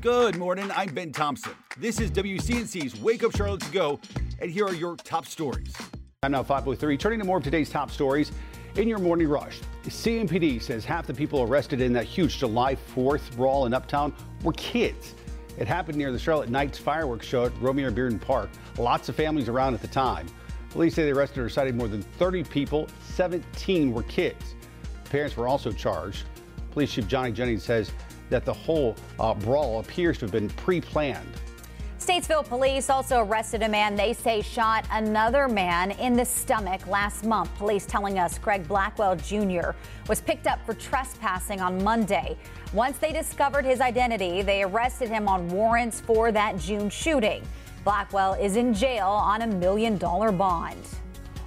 Good morning. I'm Ben Thompson. This is WCNC's Wake Up Charlotte to Go, and here are your top stories. I'm now 503. Turning to more of today's top stories in your morning rush. CMPD says half the people arrested in that huge July 4th brawl in Uptown were kids. It happened near the Charlotte Knights fireworks show at Romare Bearden Park. Lots of families around at the time. Police say they arrested or cited more than 30 people. 17 were kids. Parents were also charged. Police Chief Johnny Jennings says that the whole uh, brawl appears to have been pre planned. Statesville police also arrested a man they say shot another man in the stomach last month. Police telling us Greg Blackwell Jr. was picked up for trespassing on Monday. Once they discovered his identity, they arrested him on warrants for that June shooting. Blackwell is in jail on a million dollar bond.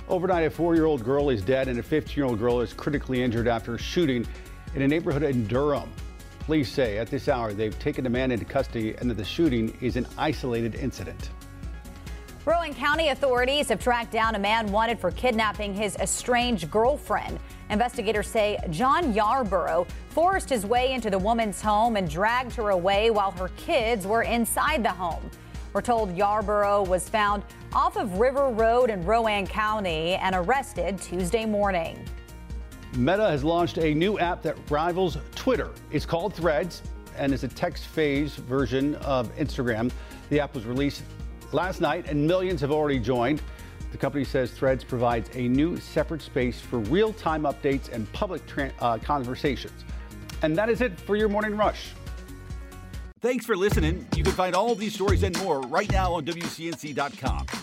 Overnight, a four year old girl is dead and a 15 year old girl is critically injured after a shooting in a neighborhood in Durham. Police say at this hour they've taken the man into custody and that the shooting is an isolated incident. Rowan County authorities have tracked down a man wanted for kidnapping his estranged girlfriend. Investigators say John Yarborough forced his way into the woman's home and dragged her away while her kids were inside the home. We're told Yarborough was found off of River Road in Rowan County and arrested Tuesday morning. Meta has launched a new app that rivals Twitter. It's called Threads and is a text phase version of Instagram. The app was released last night and millions have already joined. The company says Threads provides a new separate space for real time updates and public tra- uh, conversations. And that is it for your morning rush. Thanks for listening. You can find all these stories and more right now on WCNC.com.